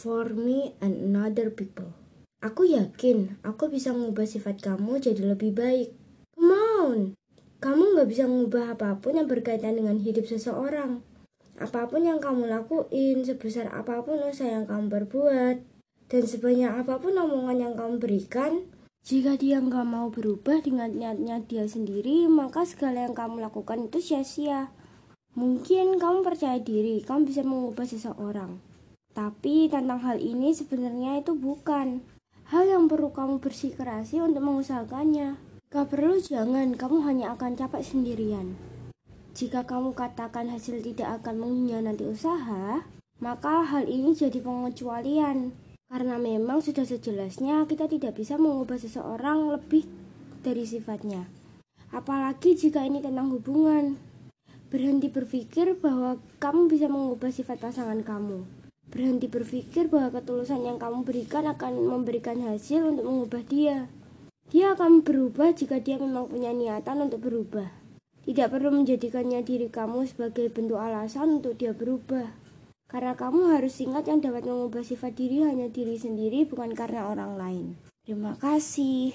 for me and another people. Aku yakin aku bisa mengubah sifat kamu jadi lebih baik. Come on! Kamu nggak bisa mengubah apa pun yang berkaitan dengan hidup seseorang. Apa pun yang kamu lakuin, sebesar apa pun usaha yang kamu perbuat, dan sebanyak apa pun omongan yang kamu berikan, jika dia nggak mau berubah dengan niatnya dia sendiri, maka segala yang kamu lakukan itu sia-sia. Mungkin kamu percaya diri, kamu bisa mengubah seseorang. Tapi tentang hal ini sebenarnya itu bukan. Hal yang perlu kamu bersikeras untuk mengusahakannya. Jika perlu jangan, kamu hanya akan capek sendirian. Jika kamu katakan hasil tidak akan mengkhianati usaha, maka hal ini jadi pengecualian. Karena memang sudah sejelasnya kita tidak bisa mengubah seseorang lebih dari sifatnya. Apalagi jika ini tentang hubungan. Berhenti berpikir bahwa kamu bisa mengubah sifat pasangan kamu. Berhenti berpikir bahwa ketulusan yang kamu berikan akan memberikan hasil untuk mengubah dia. Dia akan berubah jika dia memang punya niatan untuk berubah. Tidak perlu menjadikannya diri kamu sebagai bentuk alasan untuk dia berubah. Karena kamu harus ingat yang dapat mengubah sifat diri hanya diri sendiri bukan karena orang lain. Terima kasih.